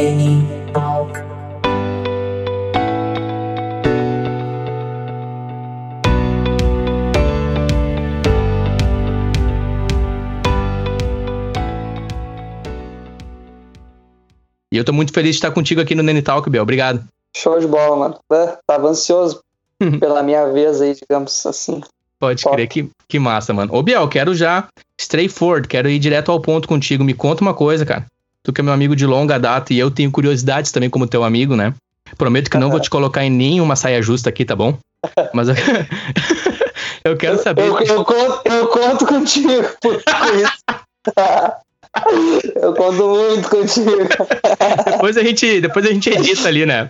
E eu tô muito feliz de estar contigo aqui no Nene Talk, Biel. Obrigado. Show de bola, mano. Tava ansioso pela minha vez aí, digamos assim. Pode Top. crer, que, que massa, mano. Ô, Biel, quero já straightforward, quero ir direto ao ponto contigo. Me conta uma coisa, cara. Tu que é meu amigo de longa data e eu tenho curiosidades também como teu amigo, né? Prometo que não vou te colocar em nenhuma saia justa aqui, tá bom? Mas eu, eu quero saber. Eu, eu conto, eu conto contigo por isso. Eu conto muito contigo. Depois a gente, depois a gente edita ali, né?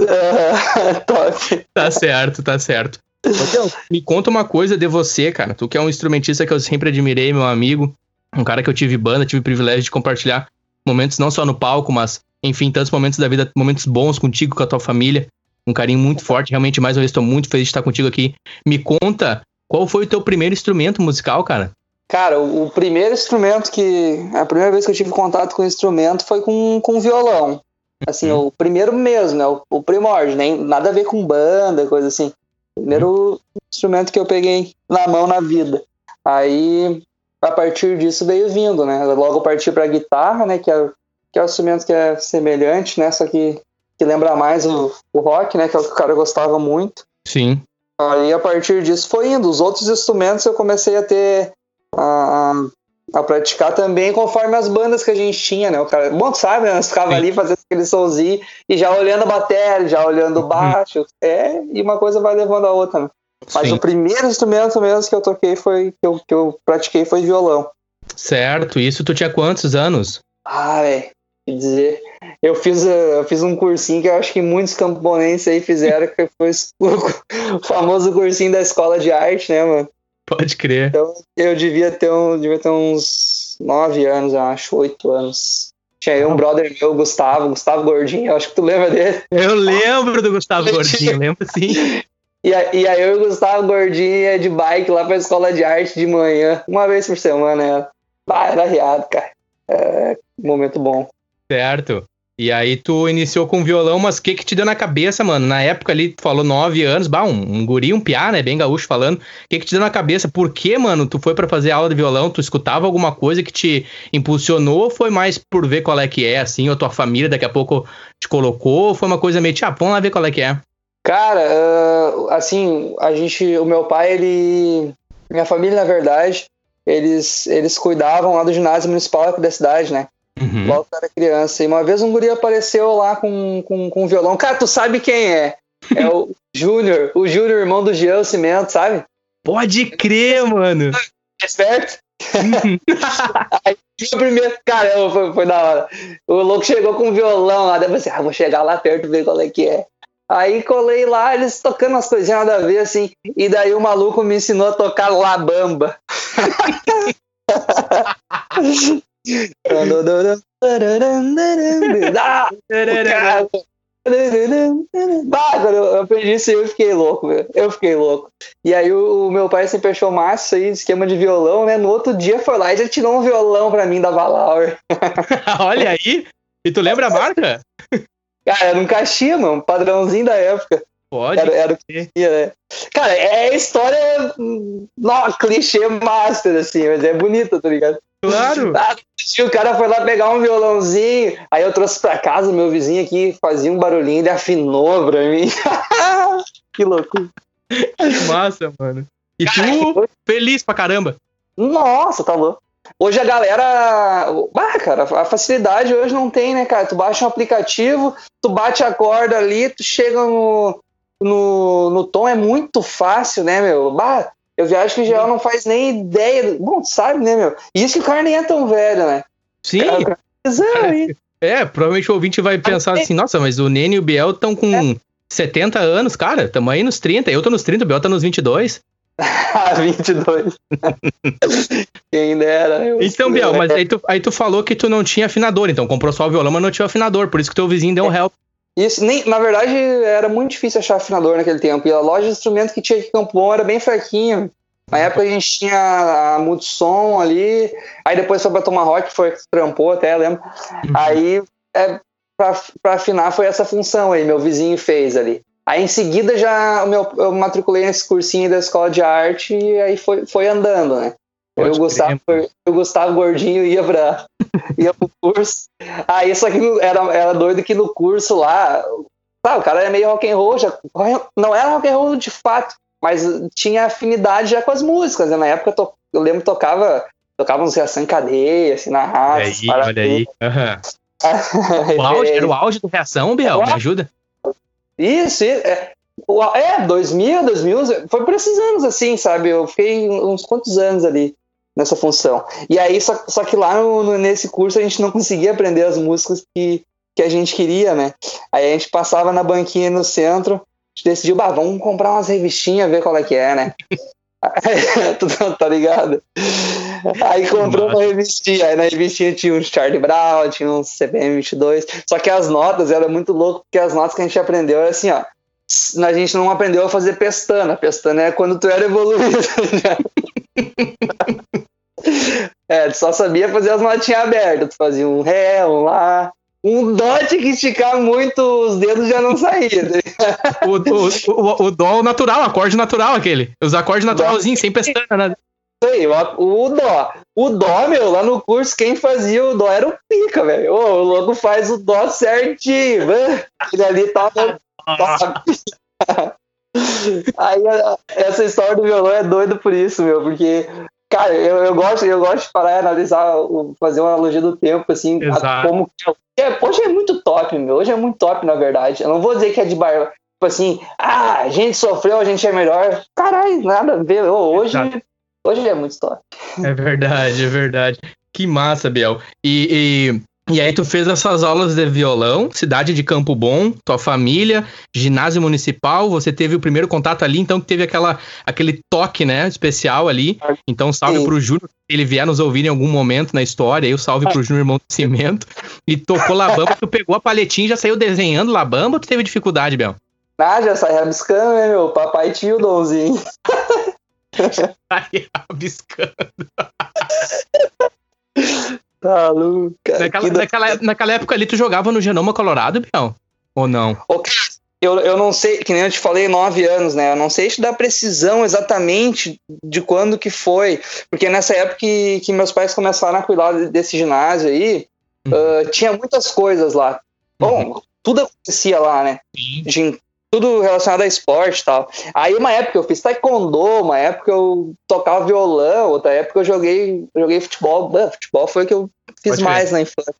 É, top. Tá certo, tá certo. Me conta uma coisa de você, cara. Tu que é um instrumentista que eu sempre admirei, meu amigo. Um cara que eu tive banda, tive o privilégio de compartilhar momentos não só no palco, mas, enfim, tantos momentos da vida, momentos bons contigo, com a tua família. Um carinho muito forte, realmente, mais uma vez, estou muito feliz de estar contigo aqui. Me conta, qual foi o teu primeiro instrumento musical, cara? Cara, o, o primeiro instrumento que. A primeira vez que eu tive contato com o instrumento foi com, com violão. Assim, Uhum. o primeiro mesmo, né? O, o primórdio, nem nada a ver com banda, coisa assim. Primeiro instrumento que eu peguei na mão na vida. Aí, a partir disso veio vindo, né? Logo eu parti pra guitarra, né? Que é, que é um instrumento que é semelhante, né? Só que, que lembra mais o, o rock, né? Que é o que o cara gostava muito. Sim. Aí a partir disso foi indo. Os outros instrumentos eu comecei a ter a, a, a praticar também conforme as bandas que a gente tinha, né? O cara, bom, tu sabe, né? Nós ficava Sim. ali fazendo aquele somzinho e já olhando a bateria, já olhando o baixo. É, e uma coisa vai levando a outra, né? Mas Sim. o primeiro instrumento mesmo que eu toquei foi, que eu, que eu pratiquei foi violão. Certo. Isso tu tinha quantos anos? Ah, velho, que dizer. Eu fiz, eh, eu fiz um cursinho que eu acho que muitos camponenses aí fizeram, que foi o famoso cursinho da escola de arte, né, mano? Pode crer. Então, eu devia ter, um, devia ter uns nove anos, eu acho, oito anos. Tinha aí um brother meu, Gustavo, Gustavo Gordinho, eu acho que tu lembra dele. Eu lembro do Gustavo Gordinho, lembro sim. E, e aí eu e o Gustavo Gordinho ia de bike lá pra escola de arte de manhã, uma vez por semana. Era, ah, era riado, cara. É, momento bom. Certo. E aí tu iniciou com violão, mas o que que te deu na cabeça, mano? Na época ali, tu falou nove anos, bah, um, um guri, um piá, né? Bem gaúcho falando. O que que te deu na cabeça? Por que, mano, tu foi pra fazer aula de violão? Tu escutava alguma coisa que te impulsionou? Ou foi mais por ver qual é que é, assim? Ou tua família daqui a pouco te colocou? Ou foi uma coisa meio, ah, vamos lá ver qual é que é? Cara, ah, assim, a gente, o meu pai, ele, minha família, na verdade, eles, eles cuidavam lá do ginásio municipal aqui da cidade, né? Uhum. Logo era criança. E uma vez um guri apareceu lá com, com, com um violão. Cara, tu sabe quem é? É o Júnior, o Júnior, irmão do Jean Cimento, sabe? Pode crer, mano. É certo? Aí foi o primeiro. Caramba, foi, foi da hora. O louco chegou com um violão lá. Daí eu pensei, ah, vou chegar lá perto e ver qual é que é. Aí colei lá, eles tocando umas coisinhas nada a ver, assim. E daí o maluco me ensinou a tocar Labamba. Ah. Bah, eu aprendi isso eu fiquei louco, velho. Eu fiquei louco. E aí o, o meu pai sempre achou massa aí, esquema de violão, né? No outro dia foi lá e já tirou um violão pra mim da Valauer. Olha aí. E tu lembra a marca? Cara, era um caixinha, mano, padrãozinho da época. Pode. Era, era o que tinha, né? Cara, é história. hum, Não, clichê master, assim, mas é bonita, tá ligado? Claro. Ah, o cara foi lá pegar um violãozinho, aí eu trouxe pra casa, meu vizinho aqui fazia um barulhinho, ele afinou pra mim. que loucura. Que massa, mano. E tu, feliz pra caramba. Nossa, tá louco. Hoje a galera. Ah, cara, a facilidade hoje não tem, né, cara? Tu baixa um aplicativo, tu bate a corda ali, tu chega no, no, no tom, é muito fácil, né, meu? Bah, eu viajo que o geral não faz nem ideia. Bom, tu sabe, né, meu? E isso que o cara nem é tão velho, né? Sim. Cara, Cara, aí. É, provavelmente o ouvinte vai pensar assim, nossa, mas o Nene e o Biel estão com 70 anos, cara, tamo aí nos 30, eu tô nos 30, o Biel tá nos 22. Ah, 22. Quem dera. eu- Então, Biel, mas aí tu, aí tu falou que tu não tinha afinador, então comprou só o violão, mas não tinha afinador, por isso que teu vizinho deu um help. Isso, nem, na verdade, era muito difícil achar afinador naquele tempo. E a loja de instrumento que tinha aqui em Campo Bom era bem fraquinha. Na época a gente tinha a Multissom ali, aí depois foi pra Tomahawk, foi que trampou até, lembro. Aí é, para afinar foi essa função aí, meu vizinho fez ali. Aí em seguida já meu, eu matriculei nesse cursinho da escola de arte e aí foi, foi andando, né? Pode eu gostava, eu gostava gordinho ia para ia pro curso. Aí só que era, era doido que no curso lá, tá, o cara era meio rock and roll, já, não era rock and roll de fato, mas tinha afinidade já com as músicas. Né? Na época eu, to, eu lembro que tocava tocava uns reação em cadeia, assim, na rádio. Olha aí, olha aí. Uhum. o auge, era o auge do reação, Biel? Me ajuda? Isso, é, é, 2000, 2000, foi por esses anos, assim, sabe? Eu fiquei uns quantos anos ali nessa função. E aí, só, só que lá no, no, nesse curso a gente não conseguia aprender as músicas que, que a gente queria, né? Aí a gente passava na banquinha no centro, a gente decidiu, bah, vamos comprar umas revistinhas, ver qual é que é, né? tá ligado? Aí comprou uma revistinha, aí na revistinha tinha um Charlie Brown, tinha um CPM 22, só que as notas, era muito louco, porque as notas que a gente aprendeu era assim, ó, a gente não aprendeu a fazer pestana, pestana é quando tu era evoluído, É, tu só sabia fazer as notinhas abertas, tu fazia um ré, um lá, um dó tinha que esticar muito, os dedos já não saíam. Tá o, o, o, o dó natural, acorde natural aquele. Os acordes naturalzinhos, sem pestana, nada. Aí, o, o dó. O dó, meu, lá no curso, quem fazia o dó era o pica, velho. O louco faz o dó certinho. Ele ali tá. Aí essa história do violão é doida por isso, meu, porque Cara, eu, eu, gosto, eu gosto de parar e analisar, fazer uma analogia do tempo, assim, como. É, hoje é muito top, meu. Hoje é muito top, na verdade. Eu não vou dizer que é de bar. Tipo assim, ah, a gente sofreu, a gente é melhor. Caralho, nada a ver. Hoje, hoje é muito top. É verdade, é verdade. Que massa, Biel. E, e aí tu fez essas aulas de violão, cidade de Campo Bom, tua família, ginásio municipal, você teve o primeiro contato ali, então que teve aquela, aquele toque, né, especial ali. Então salve Sim. pro Júnior, se ele vier nos ouvir em algum momento na história, aí o salve pro Júnior Irmão do Cimento. E tocou Labamba, tu pegou a paletinha e já saiu desenhando Labamba ou tu teve dificuldade, Bel? Ah, já saí rabiscando, né, meu? Papai tinha o donzinho. Sai rabiscando. Tá louco, Naquela, naquela, naquela, época ali, tu jogava no Genoma Colorado, Biel? Ou não? Eu, eu não sei, que nem eu te falei, nove anos, né? Eu não sei te dar precisão exatamente de quando que foi. Porque nessa época que, que meus pais começaram a cuidar desse ginásio aí, uhum. uh, tinha muitas coisas lá. Bom, uhum. tudo acontecia lá, né? De, tudo relacionado a esporte e tal. Aí uma época eu fiz taekwondo, uma época eu tocava violão, outra época eu joguei, joguei futebol. futebol foi o que eu fiz Pode mais ver. na infância.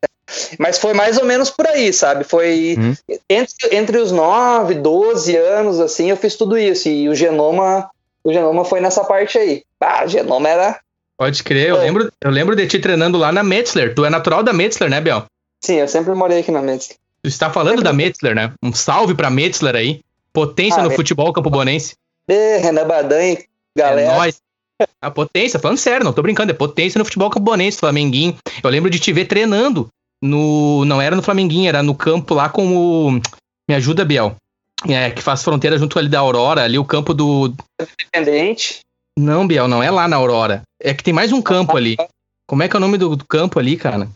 Mas foi mais ou menos por aí, sabe? Foi hum. entre, entre os 9, 12 anos, assim, eu fiz tudo isso. E o genoma, o genoma foi nessa parte aí. Ah, o genoma era. Pode crer, eu lembro, eu lembro de ti treinando lá na Metzler. Tu é natural da Metzler, né, Biel? Sim, eu sempre morei aqui na Metzler. Está falando da Metzler, né? Um salve pra Metzler aí. Potência ah, no é. futebol campobonense. É, Renan Badan, galera. É nóis. A potência, falando sério, não tô brincando, é potência no futebol campobonense, Flamenguinho. Eu lembro de te ver treinando no. Não era no Flamenguinho, era no campo lá com o. Me ajuda, Biel. É, que faz fronteira junto ali da Aurora, ali o campo do. Independente. Não, Biel, não é lá na Aurora. É que tem mais um campo ali. Como é que é o nome do, do campo ali, cara?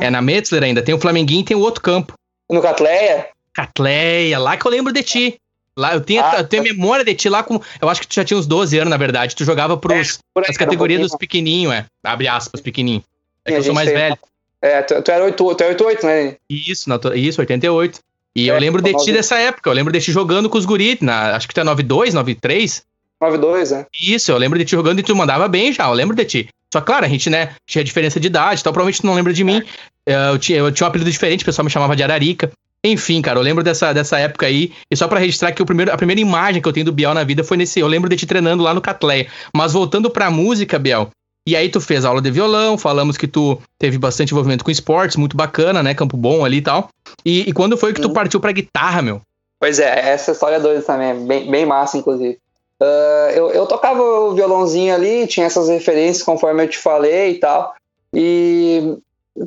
É na Metzler ainda. Tem o Flamenguinho e tem o outro campo. No Catleia? Catleia, lá que eu lembro de ti. Lá, eu tenho, ah, eu tenho memória de ti lá com. Eu acho que tu já tinha uns 12 anos, na verdade. Tu jogava pros, é, as categorias um dos pequenininhos, é. Abre aspas, pequenininho. É que eu sou mais velho. É, tu, tu era 8, tu era 88, né? Isso, na, isso, 88. E é, eu lembro de ti dessa época. Eu lembro de ti jogando com os guris. Na, acho que tu é 92, 93. 92, é. Isso, eu lembro de ti jogando e tu mandava bem já. Eu lembro de ti. Só claro, a gente, né, tinha diferença de idade, então provavelmente tu não lembra de mim. É. Eu, tinha, eu tinha um apelido diferente, o pessoal me chamava de Ararica. Enfim, cara, eu lembro dessa, dessa época aí. E só para registrar que o primeiro, a primeira imagem que eu tenho do Biel na vida foi nesse. Eu lembro de te treinando lá no Catleia. Mas voltando pra música, Biel. E aí tu fez aula de violão, falamos que tu teve bastante envolvimento com esportes, muito bacana, né? Campo Bom ali e tal. E, e quando foi que tu partiu pra guitarra, meu? Pois é, essa história é doida também, bem, bem massa, inclusive. Uh, eu, eu tocava o violãozinho ali, tinha essas referências conforme eu te falei e tal. E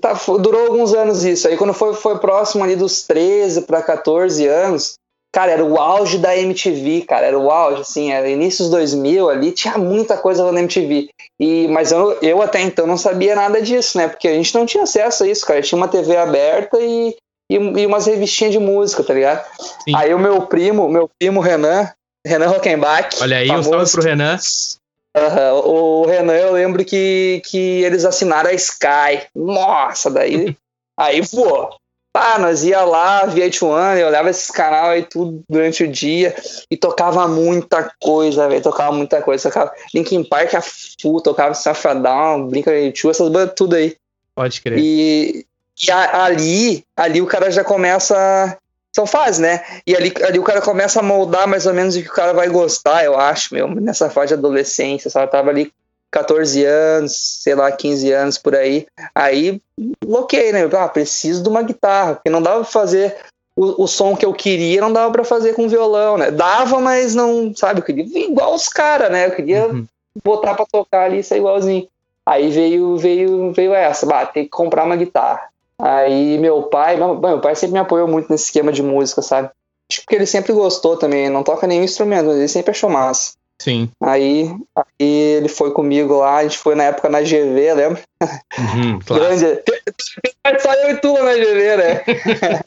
Tá, durou alguns anos isso. Aí quando foi, foi próximo ali dos 13 para 14 anos, cara, era o auge da MTV, cara, era o auge, assim, era início dos 2000 ali, tinha muita coisa na MTV. E, mas eu, eu até então não sabia nada disso, né? Porque a gente não tinha acesso a isso, cara. Tinha uma TV aberta e, e, e umas revistinhas de música, tá ligado? Sim. Aí o meu primo, meu primo Renan, Renan Rockenbach. Olha aí, famoso, um salve pro Renan. Uh, o Renan, eu lembro que, que eles assinaram a Sky. Nossa, daí. aí, pô, pá, nós ia lá, VH1, eu olhava esses canal aí tudo durante o dia e tocava muita coisa, velho. Tocava muita coisa. Tocava Linkin Park, a full, tocava Safadão, Brinca de essas bandas tudo aí. Pode crer. E, e a, ali, ali o cara já começa são fases, né? E ali, ali o cara começa a moldar mais ou menos o que o cara vai gostar, eu acho, meu, nessa fase de adolescência, sabe? Eu tava ali 14 anos, sei lá, 15 anos por aí. Aí, bloqueei, né? Ah, preciso de uma guitarra, porque não dava pra fazer o, o som que eu queria, não dava para fazer com violão, né? Dava, mas não, sabe? Eu queria igual os caras, né? Eu queria uhum. botar pra tocar ali e ser igualzinho. Aí veio, veio, veio essa, bah, tem que comprar uma guitarra. Aí meu pai, meu pai sempre me apoiou muito nesse esquema de música, sabe? Acho que ele sempre gostou também, não toca nenhum instrumento, mas ele sempre achou massa. Sim. Aí, aí ele foi comigo lá, a gente foi na época na GV, lembra? Uhum, claro. Grande. Só eu e tu na GV, né?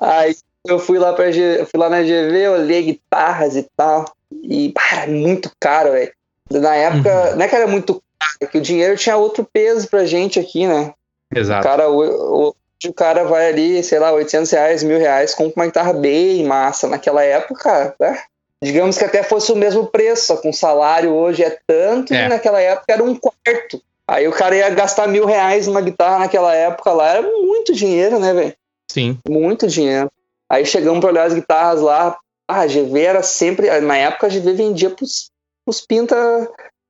aí eu fui lá, pra, fui lá na GV, olhei guitarras e tal. E, para, muito caro, velho. Na época, uhum. não é que era muito caro, que o dinheiro tinha outro peso pra gente aqui, né? Exato. O cara, o, o, cara vai ali, sei lá, 800 reais, mil reais, compra uma guitarra bem massa. Naquela época, né? digamos que até fosse o mesmo preço, só com salário hoje é tanto, é. e naquela época era um quarto. Aí o cara ia gastar mil reais numa guitarra naquela época lá, era muito dinheiro, né, velho? Sim. Muito dinheiro. Aí chegamos pra olhar as guitarras lá, ah, a GV era sempre, na época a GV vendia pros, pros pinta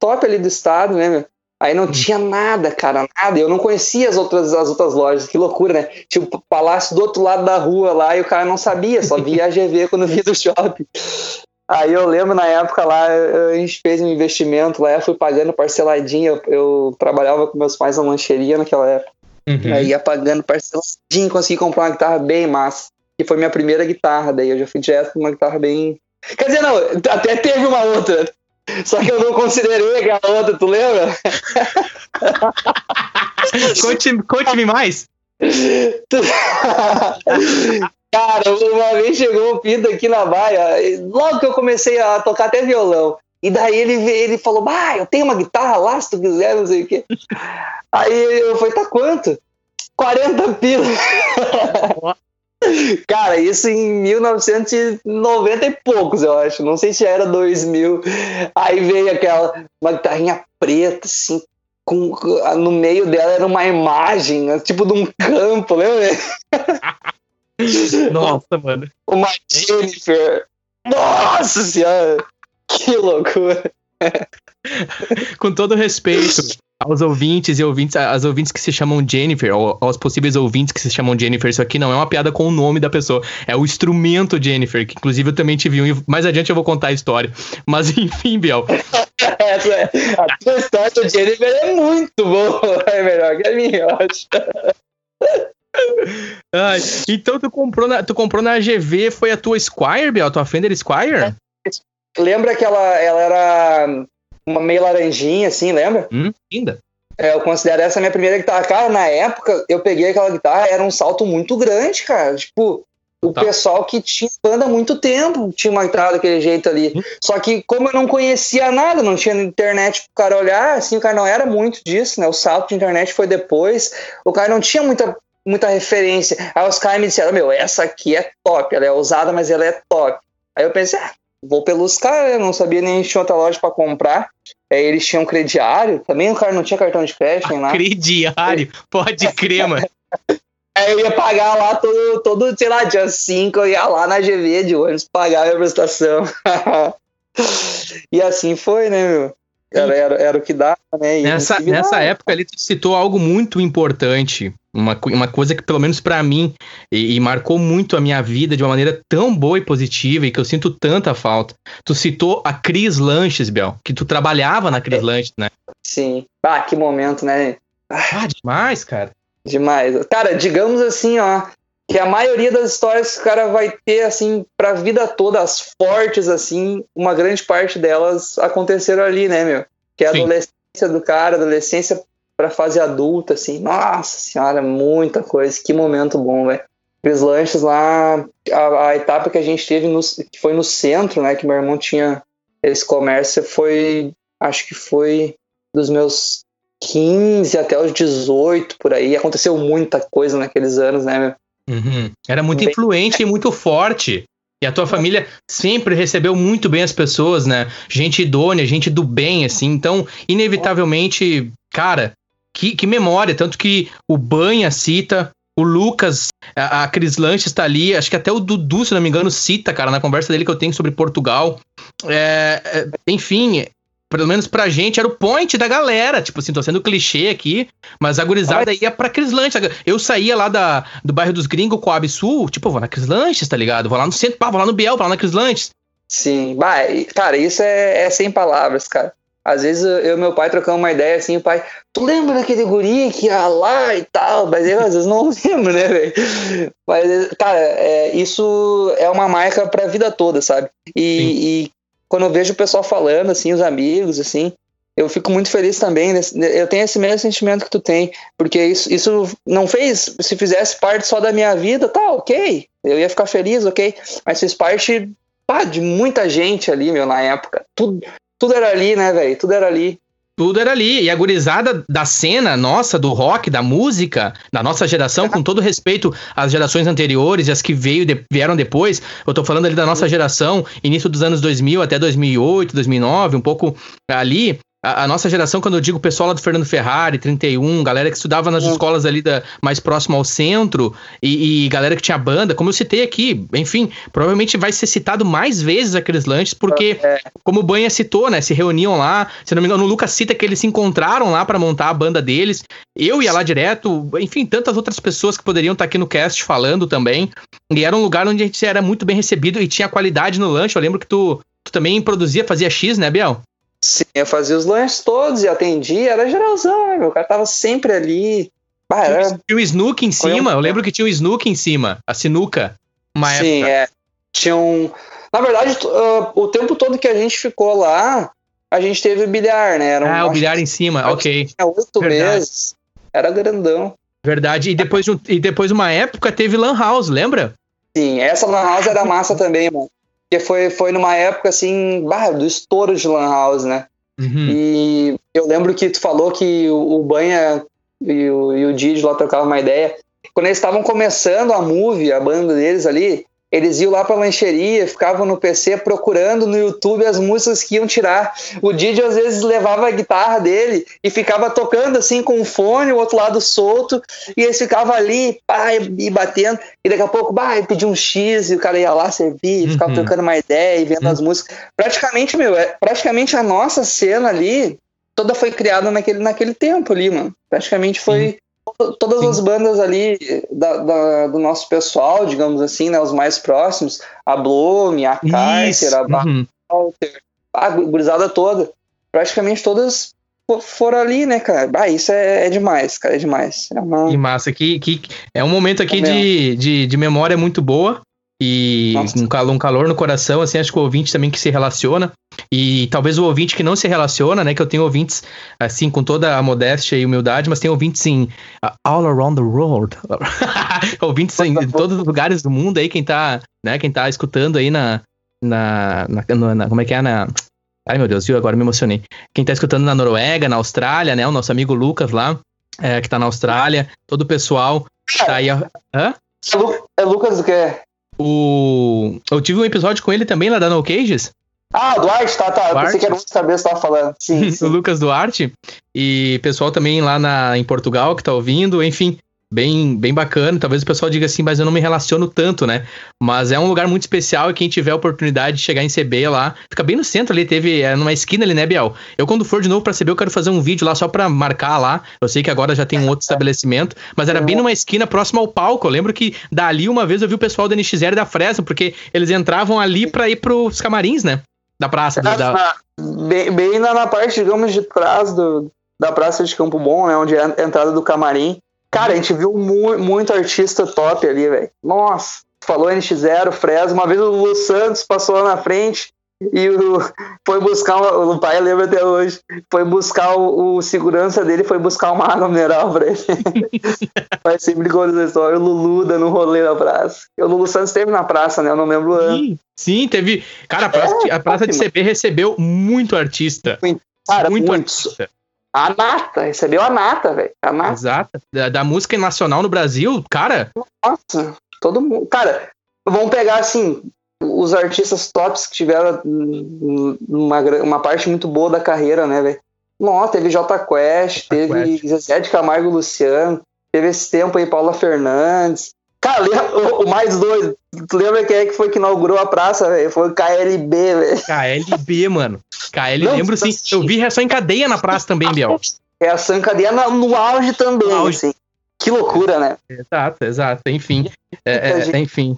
top ali do estado, né, meu? Aí não tinha nada, cara, nada. Eu não conhecia as outras, as outras lojas, que loucura, né? Tinha o palácio do outro lado da rua lá e o cara não sabia, só via a GV quando via do shopping. Aí eu lembro na época lá, a gente fez um investimento lá, eu fui pagando parceladinho. Eu, eu trabalhava com meus pais na lancheria naquela época. Uhum. Aí ia pagando parceladinho, consegui comprar uma guitarra bem massa. Que foi minha primeira guitarra, daí eu já fui direto com uma guitarra bem. Quer dizer, não, até teve uma outra. Só que eu não considerei aquela outra, tu lembra? conte-me conte mais. Cara, uma vez chegou o Pinto aqui na baia, logo que eu comecei a tocar até violão. E daí ele, ele falou, bah, eu tenho uma guitarra lá, se tu quiser, não sei o quê. Aí eu falei, tá quanto? 40 pila. Cara, isso em 1990 e poucos, eu acho. Não sei se era 2000. Aí veio aquela, uma guitarrinha preta, assim, com, no meio dela era uma imagem, tipo de um campo, lembra? Nossa, mano. Uma Jennifer. Nossa senhora! Que loucura! Com todo respeito aos ouvintes e ouvintes, as ouvintes que se chamam Jennifer, ou aos possíveis ouvintes que se chamam Jennifer, isso aqui não é uma piada com o nome da pessoa, é o instrumento Jennifer, que inclusive eu também tive um, mais adiante eu vou contar a história. Mas enfim, Biel. É, a tua história do Jennifer é muito boa, é melhor que a minha, eu acho. Ai, então tu comprou, na, tu comprou na GV, foi a tua Squire, Biel? A tua Fender Squire? Lembra que ela, ela era uma meio laranjinha, assim, lembra? Hum, linda. É, eu considero essa minha primeira guitarra. Cara, na época, eu peguei aquela guitarra, era um salto muito grande, cara. Tipo, o tá. pessoal que tinha banda há muito tempo tinha uma guitarra daquele jeito ali. Hum. Só que, como eu não conhecia nada, não tinha internet pro cara olhar, assim, o cara não era muito disso, né? O salto de internet foi depois. O cara não tinha muita muita referência. Aí os caras me disseram, meu, essa aqui é top, ela é usada, mas ela é top. Aí eu pensei, ah, vou pelos caras, não sabia nem tinha outra loja para comprar. Aí eles tinham crediário, também o cara não tinha cartão de crédito nem nada. Crediário, pode crer, mano. Aí eu ia pagar lá todo, todo, sei lá, dia 5, eu ia lá na GV de ônibus pagar a minha prestação. e assim foi, né, meu? Era, era, era o que dava, né? E nessa, nessa época ali, tu citou algo muito importante uma, uma coisa que, pelo menos para mim, e, e, marcou muito a minha vida de uma maneira tão boa e positiva e que eu sinto tanta falta. Tu citou a Cris Lanches, Bel, que tu trabalhava na Cris é. Lanches, né? Sim. Ah, que momento, né? Ah, demais, cara. Demais. Cara, digamos assim, ó, que a maioria das histórias que o cara vai ter, assim, pra vida toda, as fortes, assim, uma grande parte delas aconteceram ali, né, meu? Que é a Sim. adolescência do cara, adolescência pra fase adulta, assim, nossa senhora, muita coisa, que momento bom, velho. Aqueles lanches lá, a, a, etapa que a gente teve, no, que foi no centro, né, que meu irmão tinha esse comércio, foi, acho que foi dos meus 15 até os 18, por aí, aconteceu muita coisa naqueles anos, né, Uhum. Era muito bem... influente e muito forte. E a tua família sempre recebeu muito bem as pessoas, né? Gente idônea, gente do bem, assim. Então, inevitavelmente, cara, que, que memória. Tanto que o Banha cita, o Lucas, a, a Cris Lanches está ali, acho que até o Dudu, se não me engano, cita, cara, na conversa dele que eu tenho sobre Portugal. É, é, enfim, pelo menos pra gente, era o point da galera. Tipo assim, tô sendo clichê aqui, mas a gurizada ia pra Crislanches. Eu saía lá da, do bairro dos Gringos, Coab Sul, tipo, vou na Crislanches, tá ligado? Vou lá no centro, pá, vou lá no Biel, vou lá na Crislanches. Sim, bah, cara, isso é, é sem palavras, cara. Às vezes eu e meu pai trocamos uma ideia assim, o pai, tu lembra daquele guri que ia lá e tal? Mas eu às vezes não lembro, né, velho? Mas, cara, é, isso é uma marca pra vida toda, sabe? E, e, quando eu vejo o pessoal falando, assim, os amigos, assim, eu fico muito feliz também. Eu tenho esse mesmo sentimento que tu tem, porque isso, isso não fez. Se fizesse parte só da minha vida, tá, ok. Eu ia ficar feliz, ok. Mas fez parte pá, de muita gente ali, meu, na época. Tudo, tudo era ali, né, velho? Tudo era ali. Tudo era ali. E a gurizada da cena nossa, do rock, da música, da nossa geração, com todo respeito às gerações anteriores e as que veio de, vieram depois, eu tô falando ali da nossa geração, início dos anos 2000 até 2008, 2009, um pouco ali, a, a, nossa geração, quando eu digo pessoal lá do Fernando Ferrari, 31, galera que estudava nas é. escolas ali da, mais próximo ao centro, e, e, galera que tinha banda, como eu citei aqui, enfim, provavelmente vai ser citado mais vezes aqueles lanches, porque, é. como o Banha citou, né, se reuniam lá, se não me engano, o Lucas cita que eles se encontraram lá para montar a banda deles, eu ia lá direto, enfim, tantas outras pessoas que poderiam estar tá aqui no cast falando também, e era um lugar onde a gente era muito bem recebido e tinha qualidade no lanche, eu lembro que tu, tu também produzia, fazia X, né, Biel? Sim, eu fazia os lanches todos e atendia, era geralzão, né? Meu cara tava sempre ali. Era... Tinha o Snook em cima, eu lembro que tinha o Snook em cima, a sinuca. Uma Sim, época. é. Tinha um. Na verdade, uh, o tempo todo que a gente ficou lá, a gente teve o bilhar, né? Era um, ah, o bilhar em cima, ok. Tinha oito meses, era grandão. Verdade, e depois, e depois uma época teve Lan House, lembra? Sim, essa Lan House era massa também, mano. Porque foi, foi numa época assim, bah, do estouro de Lan House, né? Uhum. E eu lembro que tu falou que o, o Banha e o, e o Didi lá trocavam uma ideia. Quando eles estavam começando a movie, a banda deles ali, eles iam lá pra lancheria, ficavam no PC procurando no YouTube as músicas que iam tirar. O Didi às vezes levava a guitarra dele e ficava tocando assim com o fone, o outro lado solto, e eles ficavam ali, pá, e batendo, e daqui a pouco, bah, pedia um X e o cara ia lá servir, ficava uhum. trocando uma ideia e vendo uhum. as músicas. Praticamente, meu, é, praticamente a nossa cena ali toda foi criada naquele, naquele tempo ali, mano. Praticamente foi todas Sim. as bandas ali da, da, do nosso pessoal, digamos assim, né, os mais próximos, a Bloom, a Carter, a uhum. Walter, a gurizada toda, praticamente todas foram ali, né, cara? Ah, isso é, é demais, cara, é demais. É uma... Que massa, que, que é um momento aqui é de, de, de memória muito boa. E um calor, um calor no coração, assim, acho que o ouvinte também que se relaciona. E talvez o ouvinte que não se relaciona, né? Que eu tenho ouvintes, assim, com toda a modéstia e humildade, mas tem ouvintes em all around the world. ouvintes em, todos os lugares do mundo aí, quem tá, né, quem tá escutando aí na, na, na, na como é que é, na... Ai, meu Deus, viu? Agora me emocionei. Quem tá escutando na Noruega, na Austrália, né? O nosso amigo Lucas lá, é, que tá na Austrália. Todo o pessoal tá aí... Hã? É, Lu é Lucas o quê? O... Eu tive um episódio com ele também lá da No Cages. Ah, Duarte, tá, tá. Eu pensei que era outro cabeça que tava falando. Sim, sim. o Lucas Duarte. E pessoal também lá na, em Portugal que tá ouvindo, enfim bem, bem bacana. Talvez o pessoal diga assim, mas eu não me relaciono tanto, né? Mas é um lugar muito especial e quem tiver a oportunidade de chegar em CB lá, fica bem no centro ali, teve é, numa esquina ali, né, Biel? Eu quando for de novo para CB, eu quero fazer um vídeo lá só para marcar lá. Eu sei que agora já tem um outro estabelecimento, mas era bem numa esquina próxima ao palco. Eu lembro que dali uma vez eu vi o pessoal da NX0 e da Fresno, porque eles entravam ali para ir pros camarins, né? Da praça. Do, da... Bem, bem na, na parte, digamos, de trás do, da praça de Campo Bom, né? Onde é a entrada do camarim. Cara, a gente viu mu muito artista top ali, velho. Nossa, falou NX0, Fresno. Uma vez o Lu Santos passou lá na frente. E o, foi buscar, o pai lembra até hoje, foi buscar o, o segurança dele, foi buscar uma água mineral pra ele. Vai sempre conta essa história, o Lulu dando um rolê na praça. O Lulu Santos esteve na praça, né? Eu não lembro o ano. Sim, sim, teve. Cara, a praça, é, a praça de CB recebeu muito artista. Cara, muito, muito. artista. A nata, recebeu a nata, velho. A nata. Exato. Da, da, música nacional no Brasil, cara. Nossa, todo mundo. Cara, vamos pegar assim, os artistas tops que tiveram uma, uma parte muito boa da carreira, né, velho? Nossa, teve J Quest, teve Zezé de Camargo Luciano, teve esse tempo aí Paula Fernandes. Cara, o, mais doido, tu lembra quem é que foi que inaugurou a praça, velho? Foi o KLB, velho. KLB, mano. KL, Não, lembro sim. Assim, eu vi reação em cadeia na praça também, Biel. Reação em cadeia no, no auge também, no auge. assim. Que loucura, né? Exato, exato. Enfim. É, é, enfim.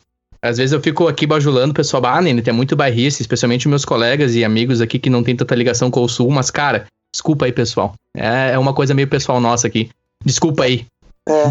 Às vezes eu fico aqui bajulando o pessoal, ah, Nene, tem muito bairrista, especialmente meus colegas e amigos aqui que não tem tanta ligação com o Sul, mas, cara, desculpa aí, pessoal. É, é uma coisa meio pessoal nossa aqui. Desculpa aí. É.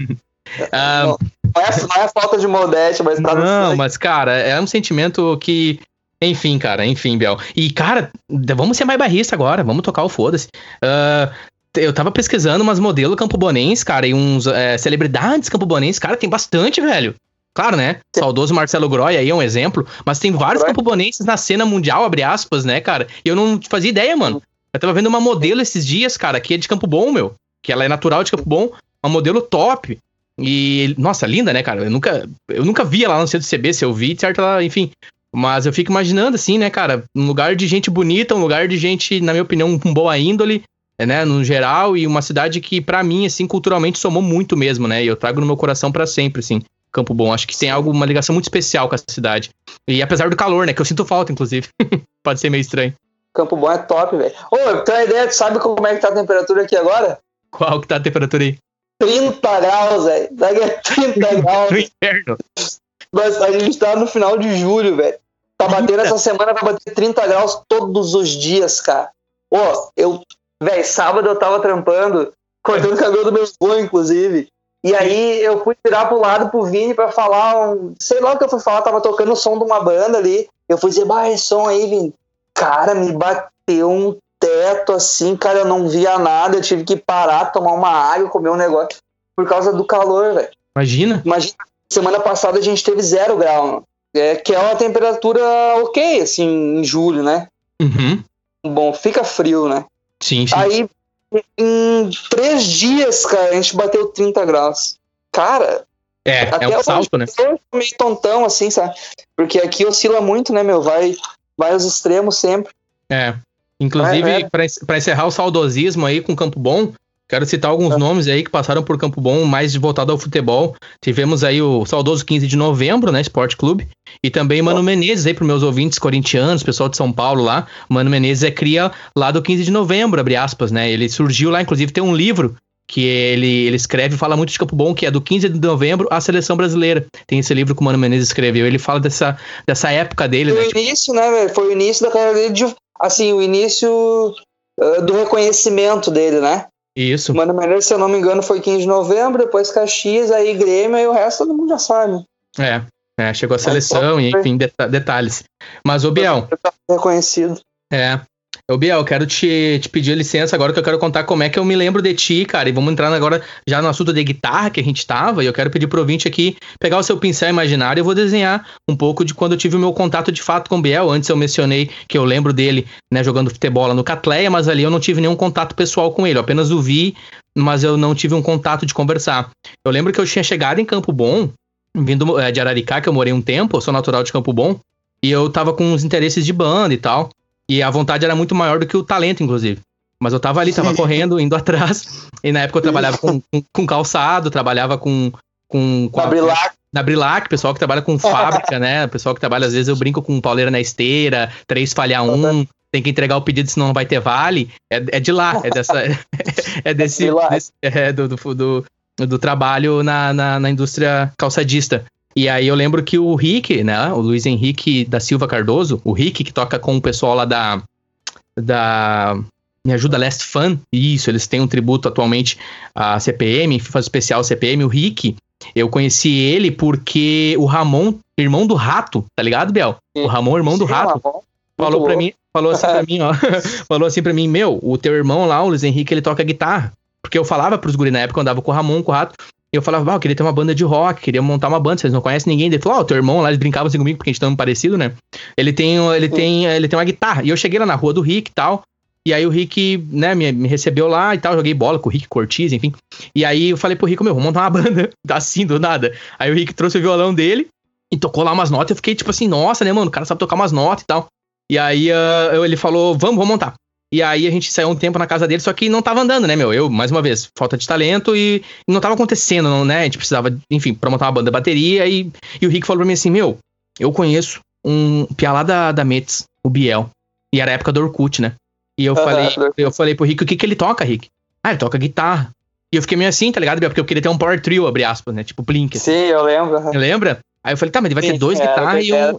ah, não, não, é, não, é, falta de modéstia, mas tá Não, mas, cara, é um sentimento que. Enfim, cara, enfim, Biel. E, cara, vamos ser mais barrista agora, vamos tocar o foda-se. Uh, eu tava pesquisando umas modelos campobonenses, cara, e uns é, celebridades campobonenses, cara, tem bastante, velho. Claro, né? Saudoso Marcelo Groy aí é um exemplo, mas tem vários campobonenses na cena mundial, abre aspas, né, cara? E eu não fazia ideia, mano. Eu tava vendo uma modelo esses dias, cara, que é de Campo Bom, meu. Que ela é natural de Campo Bom, uma modelo top. E, nossa, linda, né, cara? Eu nunca, eu nunca vi ela no centro CB, se eu vi, certo, ela, enfim. Mas eu fico imaginando, assim, né, cara? Um lugar de gente bonita, um lugar de gente, na minha opinião, com boa índole, né, no geral, e uma cidade que, para mim, assim, culturalmente somou muito mesmo, né? E eu trago no meu coração para sempre, assim. Campo Bom. Acho que tem algo, uma ligação muito especial com a cidade. E apesar do calor, né? Que eu sinto falta, inclusive. Pode ser meio estranho. Campo Bom é top, velho. Ô, tem uma ideia, tu sabe como é que tá a temperatura aqui agora? Qual que tá a temperatura aí? 30 graus, velho. Daqui é 30 graus. no inverno. Mas a gente tá no final de julho, velho. Tá batendo essa semana, vai bater 30 graus todos os dias, cara. Ô, eu. Velho, sábado eu tava trampando, cortando o cabelo do meu avô, inclusive. E aí eu fui virar pro lado pro Vini pra falar, um, sei lá o que eu fui falar, tava tocando o som de uma banda ali. Eu fui dizer, bah, esse som aí, Vini. Cara, me bateu um teto assim, cara, eu não via nada, eu tive que parar, tomar uma água, comer um negócio por causa do calor, velho. Imagina. Imagina, semana passada a gente teve zero grau, é, que é uma temperatura ok, assim, em julho, né? Uhum. Bom, fica frio, né? Sim, sim. Aí em três dias, cara, a gente bateu 30 graus. Cara. É, é um salto, né? meio tontão, assim, sabe? Porque aqui oscila muito, né, meu? Vai, vai aos extremos sempre. É. Inclusive, é, é. para encerrar o saudosismo aí com Campo Bom, Quero citar alguns é. nomes aí que passaram por Campo Bom, mais voltado ao futebol. Tivemos aí o saudoso 15 de novembro, né? Esporte Clube. E também Mano Menezes aí para meus ouvintes corintianos, pessoal de São Paulo lá. Mano Menezes é cria lá do 15 de novembro, abre aspas, né? Ele surgiu lá, inclusive tem um livro que ele, ele escreve, fala muito de Campo Bom, que é do 15 de novembro à seleção brasileira. Tem esse livro que o Mano Menezes escreveu. Ele fala dessa, dessa época dele, Foi né? o início, né, velho? Foi o início da carreira dele, de, assim, o início uh, do reconhecimento dele, né? Isso. Mano Menezes, se eu não me engano, foi 15 de novembro, depois Caxias, aí Grêmio, e o resto todo mundo já sabe. É, é chegou a seleção, e enfim, detalhes. Mas, o Biel. Reconhecido. É, Ô, Biel, quero te, te pedir licença agora que eu quero contar como é que eu me lembro de ti, cara. E vamos entrar agora já no assunto de guitarra que a gente tava. E eu quero pedir pro ouvinte aqui pegar o seu pincel imaginário e eu vou desenhar um pouco de quando eu tive o meu contato de fato com o Biel. Antes eu mencionei que eu lembro dele, né, jogando futebol no Catleia, mas ali eu não tive nenhum contato pessoal com ele. Eu apenas o vi, mas eu não tive um contato de conversar. Eu lembro que eu tinha chegado em Campo Bom, vindo é, de Araricá, que eu morei um tempo, eu sou natural de Campo Bom. E eu tava com uns interesses de banda e tal. E a vontade era muito maior do que o talento, inclusive. Mas eu tava ali, tava correndo, indo atrás. E na época eu trabalhava com, com, com calçado, trabalhava com. com, com na Brilac. Na Brilac, pessoal que trabalha com fábrica, né? Pessoal que trabalha, às vezes eu brinco com pauleira na esteira, três falhar um, tem que entregar o pedido, senão não vai ter vale. É, é de lá, é dessa. é desse. desse é, do, do, do, do, trabalho na, na, na indústria calçadista. E aí eu lembro que o Rick, né? O Luiz Henrique da Silva Cardoso, o Rick, que toca com o pessoal lá da. Da. Me ajuda, Last Fan. Isso, eles têm um tributo atualmente à CPM, faz especial CPM. O Rick, eu conheci ele porque o Ramon, irmão do Rato, tá ligado, Biel? Sim. O Ramon, irmão do Sim, Rato. falou para mim, falou assim pra mim, ó. falou assim pra mim, meu, o teu irmão lá, o Luiz Henrique, ele toca guitarra. Porque eu falava pros guri na época, eu andava com o Ramon, com o Rato. E eu falava, ah, eu queria ter uma banda de rock, queria montar uma banda, vocês não conhecem ninguém. Ele falou, ó, oh, teu irmão lá, eles brincavam assim comigo, porque a gente tão parecido, né? Ele tem, ele tem, ele tem uma guitarra. E eu cheguei lá na rua do Rick e tal. E aí o Rick, né, me, me, recebeu lá e tal, joguei bola com o Rick Cortiz, enfim. E aí eu falei pro Rick, meu, vamos montar uma banda, assim, do nada. Aí o Rick trouxe o violão dele e tocou lá umas notas. Eu fiquei tipo assim, nossa, né, mano, o cara sabe tocar umas notas e tal. E aí uh, ele falou, vamos, vamos montar. E aí a gente saiu um tempo na casa dele, só que não tava andando, né, meu? Eu, mais uma vez, falta de talento e não tava acontecendo, não, né? A gente precisava, enfim, pra montar uma banda bateria. E, e o Rick falou pra mim assim, meu, eu conheço um piá lá da, da Mets, o Biel. E era a época do Orkut, né? E eu, uhum, falei, eu falei pro Rick, o que que ele toca, Rick? Ah, ele toca guitarra. E eu fiquei meio assim, tá ligado? Porque eu queria ter um power trio, abre aspas, né? Tipo Blink. Assim. Sim, eu lembro. Lembra? Aí eu falei, tá, mas ele vai Sim, ter dois guitarras e um,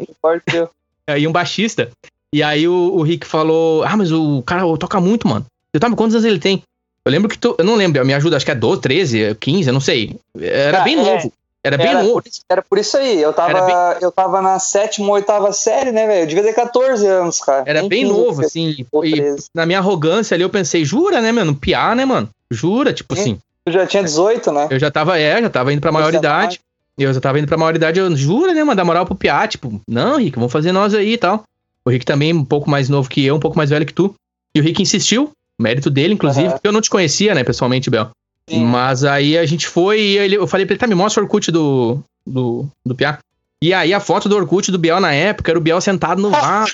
e um baixista. E aí o, o, Rick falou, ah, mas o cara toca muito, mano. Eu tava, quantos anos ele tem? Eu lembro que tu, eu não lembro, me ajuda, acho que é 12, 13, 15, eu não sei. Era ah, bem é. novo. Era, era bem novo. Por, era por isso aí. Eu tava, bem... eu tava na sétima ou oitava série, né, velho? Eu devia ter 14 anos, cara. Era bem novo, assim. E na minha arrogância ali eu pensei, jura, né, mano? Piar, né, mano? Jura, tipo Sim. assim. Tu já tinha 18, né? Eu já tava, é, já tava indo pra maioridade. Eu já tava indo pra maioridade, eu jura, né, mano? Dar moral pro Piá, tipo, não, Rick, vamos fazer nós aí e tal. O Rick também um pouco mais novo que eu, um pouco mais velho que tu. E o Rick insistiu, mérito dele, inclusive, uhum. porque eu não te conhecia, né, pessoalmente, Bel. Sim. Mas aí a gente foi e ele, eu falei pra ele, tá, me mostra o Orkut do, do, do Piá. E aí a foto do Orkut do Biel na época era o Biel sentado no vácuo.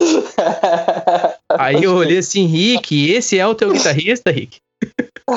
aí eu olhei assim, Rick, esse é o teu guitarrista, Rick?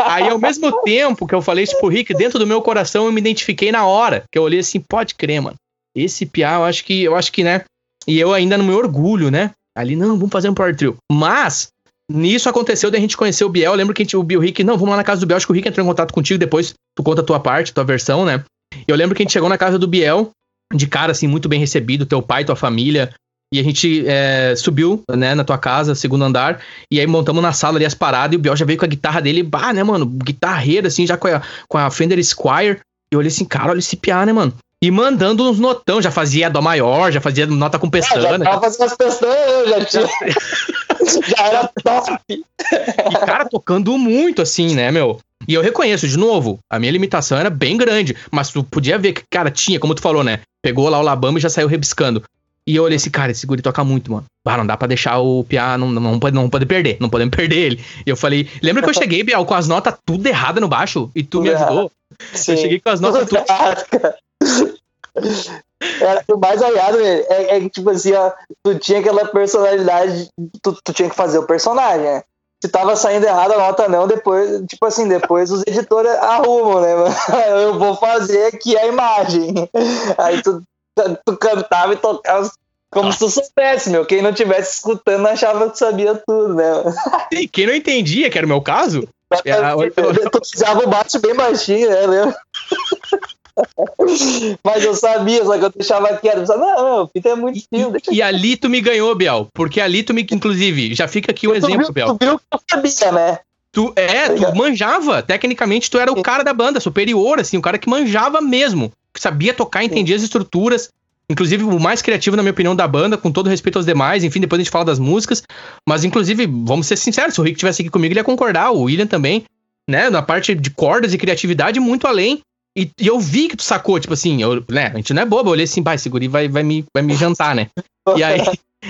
aí ao mesmo tempo que eu falei isso pro Rick, dentro do meu coração eu me identifiquei na hora. Que eu olhei assim, pode crer, mano. Esse Piá, eu acho que, eu acho que, né? E eu ainda no meu orgulho, né? Ali, não, vamos fazer um power trio. Mas, nisso aconteceu da gente conhecer o Biel. Eu lembro que a gente, o Biel Rick, não, vamos lá na casa do Biel. Acho que o Rick entrou em contato contigo, depois tu conta a tua parte, tua versão, né? Eu lembro que a gente chegou na casa do Biel, de cara, assim, muito bem recebido, teu pai, tua família. E a gente é, subiu, né, na tua casa, segundo andar, e aí montamos na sala ali as paradas, e o Biel já veio com a guitarra dele, bah, né, mano, guitarreira, assim, já com a, com a Fender Squire. E eu olhei assim, cara, olha esse piá, né, mano? E mandando uns notão, já fazia dó maior, já fazia nota com pestana. É, já tava fazendo as pestanas, já tinha. já era top. E cara, tocando muito assim, né, meu? E eu reconheço, de novo, a minha limitação era bem grande, mas tu podia ver que, cara, tinha, como tu falou, né? Pegou lá o Labamba e já saiu rebiscando. E eu olhei assim, cara, esse guri toca muito, mano. Ah, não dá pra deixar o Pia, não, não, pode, não pode perder, não podemos perder ele. E eu falei, lembra que eu cheguei, Biel, com as notas tudo errada no baixo? E tu me ajudou? Sim. Eu cheguei com as notas tudo... Era o mais olhado, é, é que, tipo assim, ó, tu tinha aquela personalidade, tu, tu tinha que fazer o personagem, né? Se tava saindo errado a nota não, depois, tipo assim, depois os editores arrumam, né? Eu vou fazer aqui a imagem. Aí tu, tu cantava e tocava como se tu soubesse, meu. Quem não tivesse escutando achava que sabia tudo, né? E quem não entendia, que era o meu caso. Era... Tu precisava o baixo bem baixinho, né? Mas eu sabia, só que eu deixava quieto. Eu não, não, o fita é muito fino. E, e ali tu me ganhou, Biel. Porque ali tu me, inclusive, já fica aqui o um exemplo, viu, Biel. Tu viu que eu sabia, né? Tu, é, tu manjava. Tecnicamente, tu era o cara da banda, superior, assim, o cara que manjava mesmo. Que sabia tocar, entendia as estruturas. Inclusive, o mais criativo, na minha opinião, da banda, com todo respeito aos demais. Enfim, depois a gente fala das músicas. Mas, inclusive, vamos ser sinceros, se o Rick tivesse aqui comigo, ele ia concordar. O William também, né? Na parte de cordas e criatividade, muito além. E, e, eu vi que tu sacou, tipo assim, eu, né, a gente não é bobo, eu olhei assim, pai, esse guri vai, vai, me, vai me jantar, né? E aí,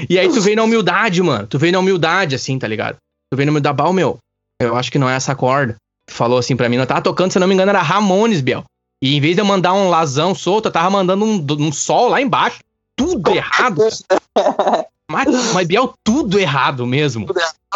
e aí tu veio na humildade, mano. Tu veio na humildade, assim, tá ligado? Tu veio na humildade, bal, meu, eu acho que não é essa corda. Tu falou assim pra mim, eu tava tocando, se eu não me engano, era Ramones, Biel. E em vez de eu mandar um lasão solto, eu tava mandando um, um sol lá embaixo. Tudo errado. mas, mas, Biel, tudo errado mesmo.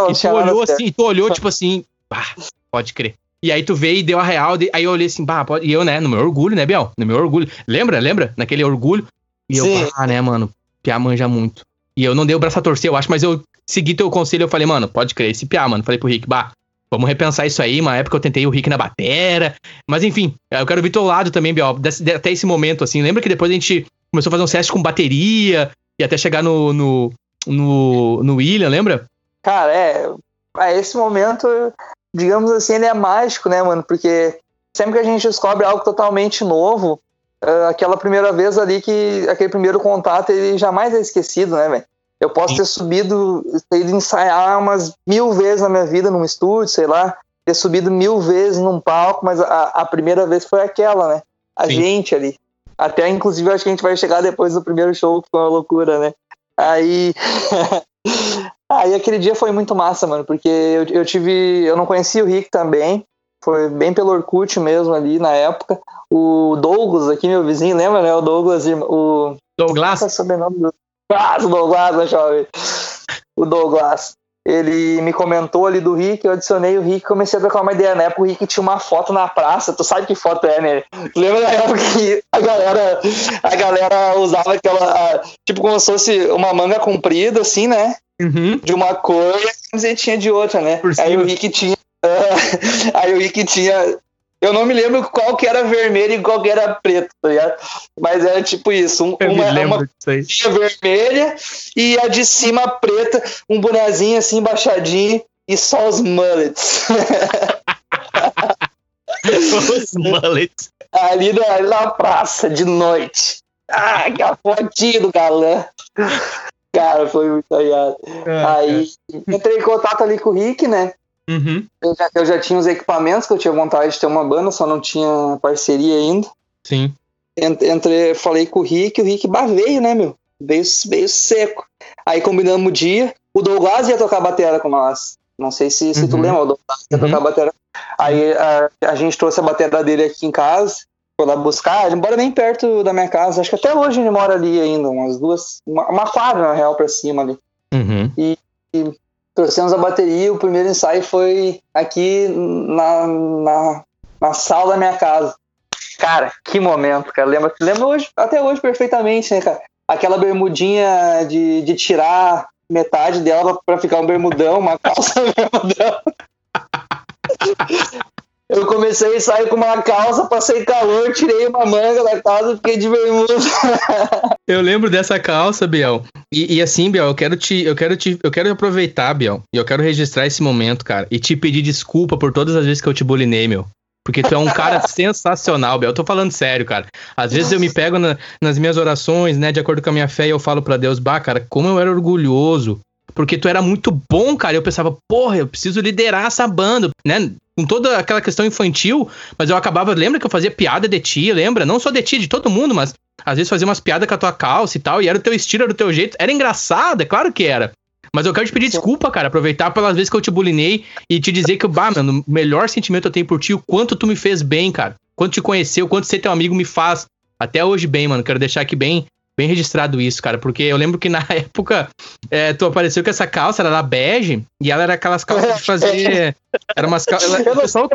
E tu olhou assim, tu olhou, tipo assim, ah, pode crer. E aí tu veio e deu a real, aí eu olhei assim, bah, pode... e eu, né, no meu orgulho, né, Biel? No meu orgulho. Lembra, lembra? Naquele orgulho. E eu, Sim. ah, né, mano, Piá manja muito. E eu não dei o braço a torcer, eu acho, mas eu segui teu conselho, eu falei, mano, pode crer, esse Piá, mano. Falei pro Rick, bah, vamos repensar isso aí, uma época eu tentei o Rick na batera. Mas enfim, eu quero ver teu lado também, Biel, até esse momento, assim. Lembra que depois a gente começou a fazer um teste com bateria e até chegar no, no, no, no William, lembra? Cara, é. A esse momento digamos assim, ele é mágico, né, mano? Porque sempre que a gente descobre algo totalmente novo, uh, aquela primeira vez ali que aquele primeiro contato ele jamais é esquecido, né, velho? Eu posso ter subido, ter ido ensaiar umas mil vezes na minha vida num estúdio, sei lá, ter subido mil vezes num palco, mas a, a primeira vez foi aquela, né? A Sim. gente ali. Até, inclusive, acho que a gente vai chegar depois do primeiro show, que foi uma loucura, né? Aí. Aí aquele dia foi muito massa, mano, porque eu, eu tive. Eu não conhecia o Rick também. Foi bem pelo Orkut mesmo ali na época. O Douglas, aqui, meu vizinho, lembra, né? O Douglas, o. Douglas? Qual é o sobrenome do. Ah, o Douglas, né, jovem? O Douglas ele me comentou ali do Rick, eu adicionei o Rick comecei a trocar uma ideia. Na época o Rick tinha uma foto na praça, tu sabe que foto é, né? Lembra da época que a galera, a galera usava aquela, tipo como se fosse uma manga comprida, assim, né? Uhum. De uma cor e a camisetinha de outra, né? Aí o Rick tinha. Uh, aí o Rick tinha eu não me lembro qual que era vermelho e qual que era preto, tá ligado? Mas era tipo isso. Um, uma uma vermelha e a de cima preta, um bonezinho assim baixadinho e só os mullets. os mullets. Ali na, ali na praça, de noite. Ah, que a fotinha do galã. Cara, foi muito aliado. Ah, Aí entrei em contato ali com o Rick, né? Uhum. Eu, já, eu, já, tinha os equipamentos que eu tinha vontade de ter uma banda, só não tinha parceria ainda. Sim. Entre, falei com o Rick, o Rick bah, veio, né, meu? Veio, veio seco. Aí combinamos o dia. O Douglas ia tocar bateria com nós. Não sei se, se tu uhum. lembra, o Douglas ia uhum. tocar bateria. Aí a, a, gente trouxe a bateria dele aqui em casa. Foi lá buscar. Ele mora bem perto da minha casa. Acho que até hoje ele mora ali ainda, umas duas. Uma, uma quadra, na real, pra cima ali. Uhum. E, e trouxemos a bateria. O primeiro ensaio foi aqui na, na, na sala da minha casa. Cara, que momento, cara. Lembra, lembra hoje, até hoje perfeitamente, né, cara? Aquela bermudinha de, de tirar metade dela para ficar um bermudão, uma calça bermudão. Eu comecei a sair com uma calça, passei calor, tirei uma manga da calça e fiquei de bermuda. Eu lembro dessa calça, Biel. E, e, assim, Biel, eu quero te, eu quero te, eu quero aproveitar, Biel, e eu quero registrar esse momento, cara, e te pedir desculpa por todas as vezes que eu te bulinei, meu. Porque tu é um cara sensacional, Biel. Eu tô falando sério, cara. Às vezes eu me pego na, nas minhas orações, né, de acordo com a minha fé, e eu falo para Deus, bah, cara, como eu era orgulhoso porque tu era muito bom, cara. Eu pensava, porra, eu preciso liderar essa banda, né? Com toda aquela questão infantil, mas eu acabava, lembra que eu fazia piada de ti, lembra? Não só de ti, de todo mundo, mas às vezes fazia umas piadas com a tua calça e tal, e era o teu estilo, era o teu jeito. Era engraçado, é claro que era. Mas eu quero te pedir desculpa, cara, aproveitar pelas vezes que eu te bulinei e te dizer que, bah, mano, o melhor sentimento eu tenho por ti, o quanto tu me fez bem, cara. Quanto te conheceu, o quanto ser teu amigo me faz. Até hoje bem, mano. Quero deixar aqui bem bem registrado isso, cara, porque eu lembro que na época é, tu apareceu com essa calça, ela era bege, e ela era aquelas calças de fazer. Era umas calças. Ela, pessoal,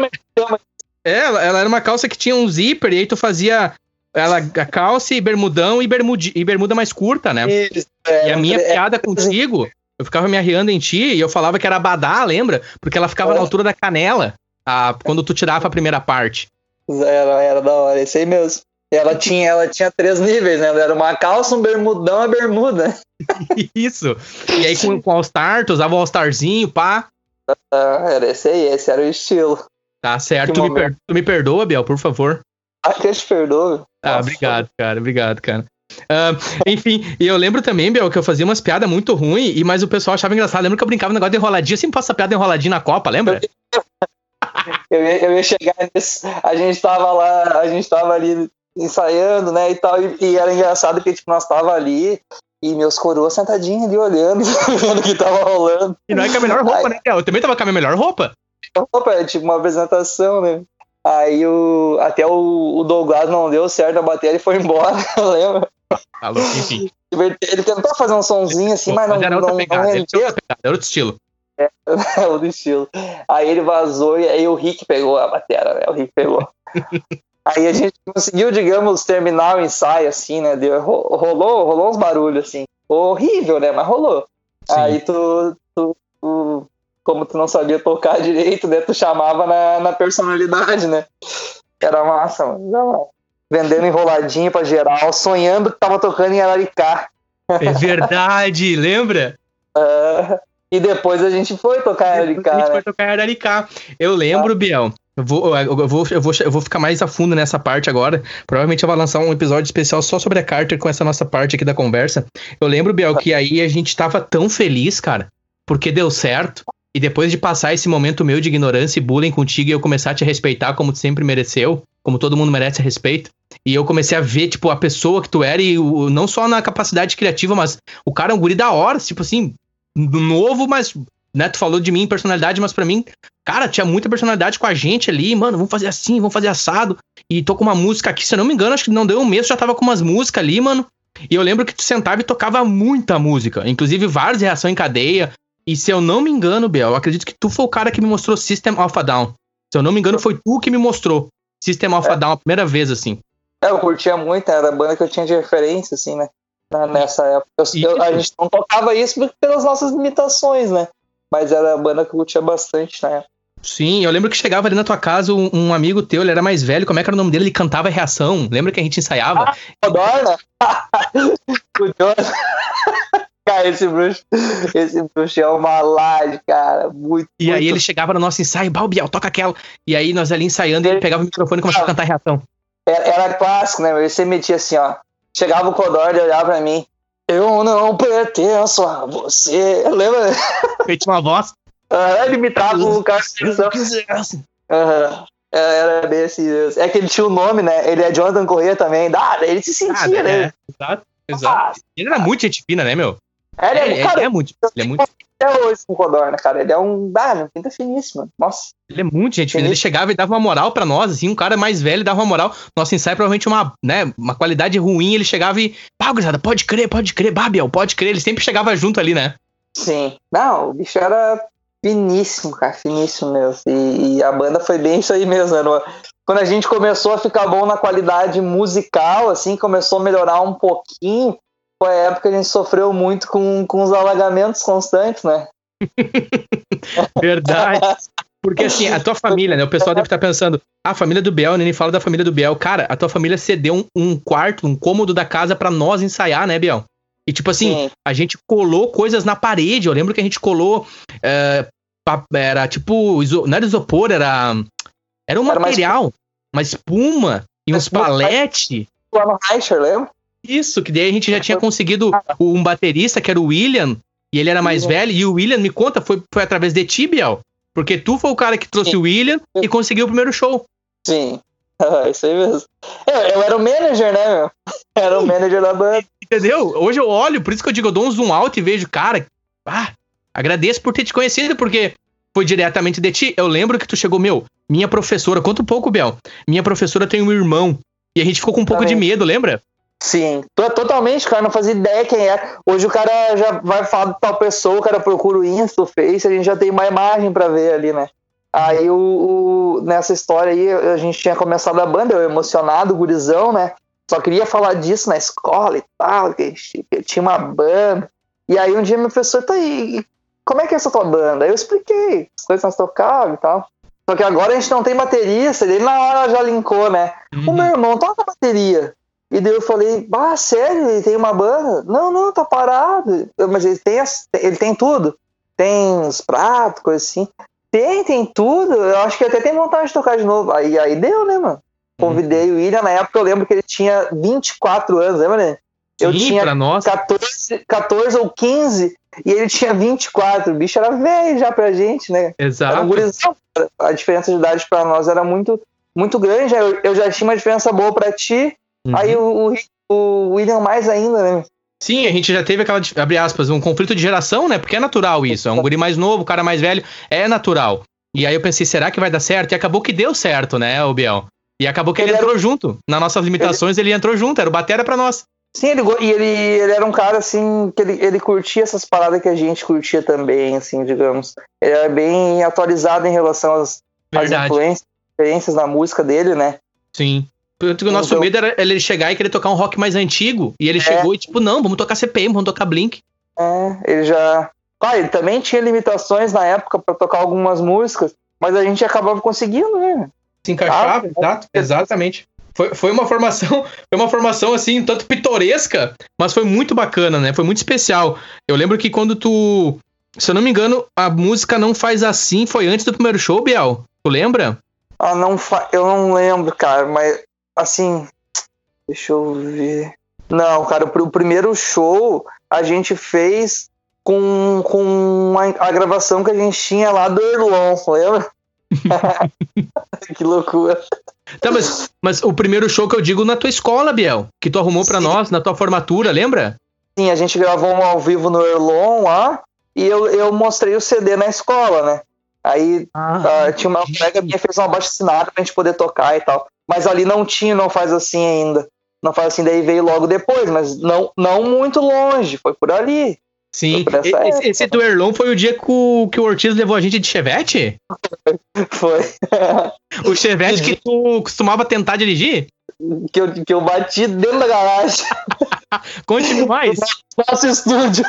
é, ela, ela, era uma calça que tinha um zíper, e aí tu fazia ela, a calça e bermudão e, bermudi, e bermuda mais curta, né? Isso, é, e a minha é, piada contigo, eu ficava me arriando em ti e eu falava que era badá, lembra? Porque ela ficava na altura da canela a, quando tu tirava a primeira parte. Era, era da hora, esse aí mesmo. Ela tinha, ela tinha três níveis, né? Ela era uma calça, um bermudão, a bermuda. Isso. E aí com, com All-Star, tu usava o All-Starzinho, pá. Ah, era esse aí, esse era o estilo. Tá certo. Tu me, per, tu me, perdoa, Biel, por favor? Ah, que eu te perdoo. Ah, obrigado, cara. Obrigado, cara. Uh, enfim, e eu lembro também, Biel, que eu fazia umas piadas muito ruins, mas o pessoal achava engraçado. Lembra que eu brincava no negócio de enroladinha? Eu sempre faço essa piada enroladinha na Copa, lembra? Eu ia, eu ia chegar nisso. A gente tava lá, a gente tava ali ensaiando, né, e tal, e, e, era engraçado que, tipo, nós tava ali e meus coroas sentadinhos ali olhando, vendo o que tava rolando. E não é com a melhor roupa, Aí, né? Eu também tava com a minha melhor roupa. Roupa, é tipo uma apresentação, né? Aí o, até o, o Douglas não deu certo a bateria e foi embora, lembra? Alô, enfim. Ele tentou fazer um sonzinho assim, mas, mas não, era outra não, pegada, não rendeu. Era, era outro estilo. É, é, outro estilo. Aí ele vazou e aí o Rick pegou a bateria, né? O Rick pegou. Aí a gente conseguiu, digamos, terminar o ensaio, assim, né? Deu, rolou, rolou uns barulhos, assim. Horrível, né? Mas rolou. Sim. Aí tu, tu, tu, como tu não sabia tocar direito, né? Tu chamava na, na personalidade, né? Era massa, mano. Vendendo enroladinho pra geral, sonhando que tava tocando em Araricá. É verdade, lembra? Uh, e depois a gente foi tocar em Araricá. A gente né? foi tocar em Araricá. Eu lembro, ah. Biel, Eu vou, eu, vou, eu, vou, eu vou ficar mais a fundo nessa parte agora. Provavelmente eu vou lançar um episódio especial só sobre a Carter com essa nossa parte aqui da conversa. Eu lembro, Biel, que aí a gente tava tão feliz, cara, porque deu certo. E depois de passar esse momento meu de ignorância e bullying contigo e eu começar a te respeitar como tu sempre mereceu, como todo mundo merece respeito, e eu comecei a ver, tipo, a pessoa que tu era e o, não só na capacidade criativa, mas o cara é um guri da hora, tipo assim, novo, mas, né, tu falou de mim, personalidade, mas para mim, cara, tinha muita personalidade com a gente ali, mano, vamos fazer assim, vamos fazer assado, e tô com uma música aqui, se eu não me engano, acho que não deu um mês, já tava com umas músicas ali, mano, e eu lembro que tu sentava e tocava muita música, inclusive várias reações em cadeia, e se eu não me engano, Biel, eu acredito que tu foi o cara que me mostrou System of a Down. Se eu não me engano, foi tu que me mostrou System of é. Down a primeira vez, assim. É, eu curtia muito, era a banda que eu tinha de referência, assim, né? Nessa época. Eu, eu, a gente não tocava isso pelas nossas limitações, né? Mas era a banda que eu curtia bastante na época. Sim, eu lembro que chegava ali na tua casa um, um, amigo teu, ele era mais velho, como é que era o nome dele? Ele cantava reação. Lembra que a gente ensaiava? Ah, Adorna? o Jonathan. Cara, esse bruxo, esse bruxo é uma laje, cara. Muito. E muito... aí ele chegava no nosso ensaio, Balbiel, toca aquela. E aí nós ali ensaiando, ele, ele pegava o microfone e começava a cantar reação. Era, era clássico, né? Ele sempre metia assim, ó. Chegava o Codor e olhava pra mim. Eu não pertenço a você. Lembra? Feito uma voz. Ah, ele imitava o cara. Uhum. Era bem assim. É que ele tinha o um nome, né? Ele é Jonathan Corrêa também. Ah, ele se sentia, ah, né? É. Exato, exato. Ah, ele era muito gente fina, né, meu? É, ele é, é, cara, é muito. Ele é muito. Até hoje com o Codorna, cara. Ele é um. Ah, pinta finíssimo. Nossa. Ele é muito gente fina. Ele chegava e dava uma moral pra nós, assim, um cara mais velho dava uma moral. Nosso ensaio provavelmente uma, né, uma qualidade ruim. Ele chegava e. Pá, gurizada, pode crer, pode crer, Babiel, pode crer. Ele sempre chegava junto ali, né? Sim. Não, o bicho era finíssimo, cara, finíssimo mesmo. E, e a banda foi bem isso aí mesmo, né? Quando a gente começou a ficar bom na qualidade musical, assim, começou a melhorar um pouquinho, foi a época que a gente sofreu muito com, com os alagamentos constantes, né? Verdade. Porque assim, a tua família, né? O pessoal deve estar pensando, ah, a família do Biel, nem fala da família do Biel. Cara, a tua família cedeu um, um quarto, um cômodo da casa para nós ensaiar, né, Biel? E tipo assim, Sim. a gente colou coisas na parede. Eu lembro que a gente colou. É, era tipo. Não era isopor, era. Era um era material, mais... uma espuma e uns palete. Lá no Reicher, lembra? Isso, que daí a gente já tinha conseguido um baterista, que era o William, e ele era mais Sim. velho, e o William, me conta, foi, foi através de ti, Biel? Porque tu foi o cara que trouxe Sim. o William e conseguiu o primeiro show. Sim, isso aí mesmo. Eu, eu, era o manager, né, meu? Era o manager da banda. Entendeu? Hoje eu olho, por isso que eu digo, eu dou um zoom out e vejo, cara, ah, agradeço por ter te conhecido, porque foi diretamente de ti. Eu lembro que tu chegou, meu, minha professora, conta um pouco, Bel. Minha professora tem um irmão. E a gente ficou com um pouco de medo, lembra? Sim, totalmente, cara, não fazia ideia quem é. Hoje o cara já vai falar de tal pessoa, o cara procura o Insta, o Face, a gente já tem uma imagem para ver ali, né? Aí o, o, nessa história aí, a gente tinha começado a banda, eu emocionado, gurizão, né? Só queria falar disso na escola e tal, que, que tinha uma banda. E aí um dia meu professor, tá aí, como é que é essa tua banda? Aí eu expliquei, as coisas nós tocávamos e tal. Só que agora a gente não tem baterista, ele na hora já linkou, né? Uhum. O meu irmão toca bateria. E daí eu falei, ah, sério, ele tem uma banda? Não, não, tá parado. Mas ele tem, ele tem tudo. Tem os pratos, coisa assim. Tem, tem tudo. Eu acho que até tem vontade de tocar de novo. Aí, aí deu, né, mano? Convidei uhum. o William, na época eu lembro que ele tinha 24 anos, lembra, né? Eu tinha 14, 14 ou 15 e ele tinha 24. O bicho era velho já pra gente, né? Exato. Um a diferença de idade pra nós era muito, muito grande. Eu, eu já tinha uma diferença boa pra ti Uhum. Aí o, o, o, William mais ainda, né? Sim, a gente já teve aquela, abre aspas, um conflito de geração, né? Porque é natural isso. É um guri mais novo, o cara mais velho, é natural. E aí eu pensei, será que vai dar certo? E acabou que deu certo, né, o Biel? E acabou que ele, ele entrou era... junto. Nas nossas limitações, ele... ele entrou junto, era o batera pra nós. Sim, ele, e ele, ele era um cara, assim, que ele, ele curtia essas paradas que a gente curtia também, assim, digamos. Ele era bem atualizado em relação às, às influências na música dele, né? Sim. Porque o nosso então, medo era ele chegar e querer tocar um rock mais antigo. E ele é, chegou e, tipo, não, vamos tocar CPM, vamos tocar Blink. É, ele já. Ah, ele também tinha limitações na época para tocar algumas músicas, mas a gente acabava conseguindo, né? Se encaixava, ah, exato, exatamente. Foi, foi uma formação, foi uma formação assim, tanto pitoresca, mas foi muito bacana, né? Foi muito especial. Eu lembro que quando tu. Se eu não me engano, a música Não Faz Assim foi antes do primeiro show, Biel. Tu lembra? Ah, não fa... eu não lembro, cara, mas assim, deixa eu ver. Não, cara, o primeiro show a gente fez com, com a, a gravação que a gente tinha lá do Erlon, lembra? que loucura. Tá, mas, mas o primeiro show que eu digo na tua escola, Biel, que tu arrumou para nós, na tua formatura, lembra? Sim, a gente gravou um ao vivo no Erlon lá, e eu, eu mostrei o CD na escola, né? Aí ah, uh, tinha uma colega minha fez uma baixa assinada pra gente poder tocar e tal. Mas ali não tinha, não faz assim ainda. Não faz assim, daí veio logo depois, mas não, não muito longe, foi por ali. Sim, esse, esse do Erlon foi o dia que o, que o Ortiz levou a gente de Chevette? Foi. O Chevette que tu costumava tentar dirigir? Que eu, que eu bati dentro da garagem. Conte mais. Nosso estúdio.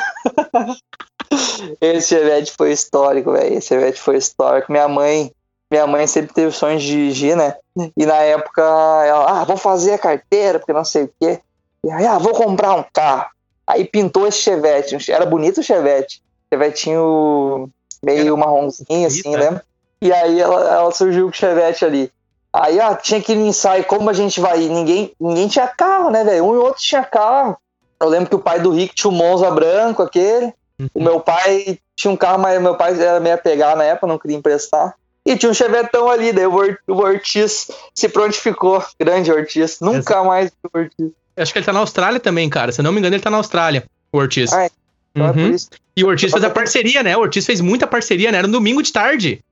Esse Chevette foi histórico, velho. Esse Chevette foi histórico. Minha mãe, minha mãe sempre teve sonhos de dirigir, né? E na época ela, ah, vou fazer a carteira, porque não sei o quê. E aí, ah, vou comprar um carro. Aí pintou esse Chevette. Era bonito o Chevette. Chevetinho meio marronzinho, assim, né? E aí ela, ela surgiu com o Chevette ali. Aí, ah, tinha que ir no ensaio, como a gente vai ir? Ninguém, ninguém tinha carro, né, velho? Um e outro tinha carro. Eu lembro que o pai do Rick tinha um Monza branco, aquele. Uhum. O meu pai tinha um carro, mas meu pai era meio apegado na época, não queria emprestar. E tinha um Chevetão ali, daí o Ortiz se prontificou. Grande Ortiz. Nunca Exato. mais o Ortiz. Acho que ele tá na Austrália também, cara. Se não me engano, ele tá na Austrália, o Ortiz. Ah, é. Então é uhum. E o Ortiz fez a parceria, né? O Ortiz fez muita parceria, né? Era um domingo de tarde.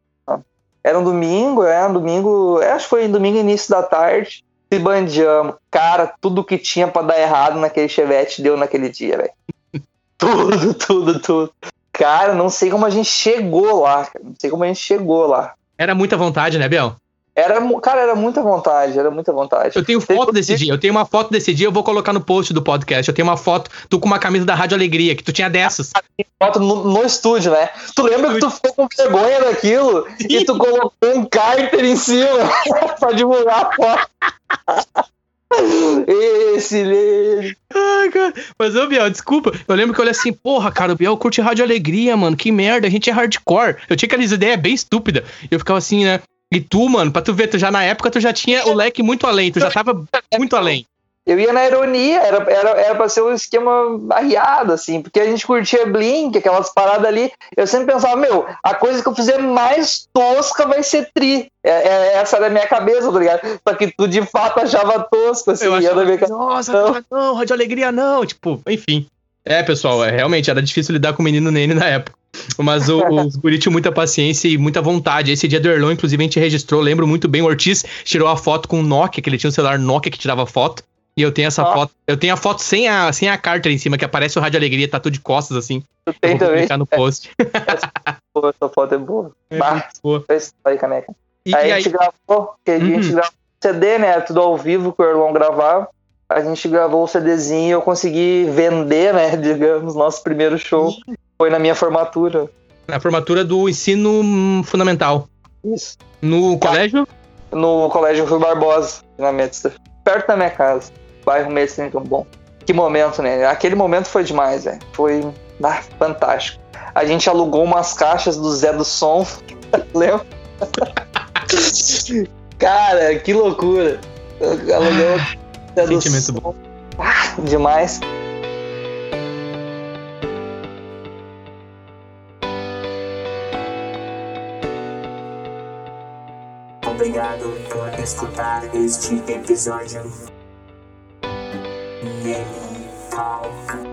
Era um domingo, é, um domingo. É, acho que foi um domingo início da tarde. Se bandeamos. Cara, tudo que tinha para dar errado naquele chevette deu naquele dia, velho. tudo, tudo, tudo. Cara, não sei como a gente chegou lá. Cara. Não sei como a gente chegou lá. Era muita vontade, né, Biel? Era, cara, era muita vontade, era muita vontade. Eu tenho foto desse dia, eu tenho uma foto desse dia, eu vou colocar no post do podcast. Eu tenho uma foto, tu com uma camisa da Rádio Alegria, que tu tinha dessas. Foto no, no estúdio, né? Tu lembra que tu ficou com vergonha daquilo e tu colocou um cárter em cima pra divulgar a foto. Esse lele. Ai, cara. Mas, ô, Biel, desculpa. Eu lembro que eu olhei assim, porra, cara, o Biel curte Rádio Alegria, mano. Que merda, a gente é hardcore. Eu tinha aquelas ideias bem estúpidas. Eu ficava assim, né? E tu, mano, pra tu ver, tu já na época tu já tinha o leque muito além, tu já tava muito além. Eu ia na ironia, era, era, era pra ser um esquema arriado, assim, porque a gente curtia Blink, aquelas paradas ali. Eu sempre pensava, meu, a coisa que eu fizer mais tosca vai ser tri. É, é, essa era a minha cabeça, tá ligado? Só que tu de fato achava tosco, assim. Eu achava, minha Nossa, não. não, Rádio Alegria não. Tipo, enfim. É, pessoal, é, realmente era difícil lidar com o menino Nene na época. Mas o, os guri tinham muita paciência e muita vontade. Esse dia do Erlon, inclusive, a gente registrou, lembro muito bem, o Ortiz tirou a foto com o Nokia, que ele tinha um celular Nokia que tirava foto. E eu tenho essa foto. Eu tenho a foto sem a, sem a carta em cima, que aparece o Rádio Alegria, tá tudo de costas, assim. Tu tem também? Vou no post. Essa, essa foto é boa. É boa. Aí, caneca. E, aí, a gente gravou, que a gente uhum. gravou CD, né? Tudo ao vivo que o Erlon gravava. A gente gravou o CDzinho e eu consegui vender, né? Digamos, nosso primeiro show. Foi na minha formatura. Na formatura do ensino fundamental. Isso. No colégio? No colégio Rui Barbosa, na Metster. Perto da minha casa. Bairro Metster, então bom. Que momento, né? Aquele momento foi demais, velho. Foi ah, fantástico. A gente alugou umas caixas do Zé do Som. Lembra? Cara, que loucura. Alugou Zé Sentimento do Som. bom. Ah, demais. Obrigado por escutar este episódio. baby.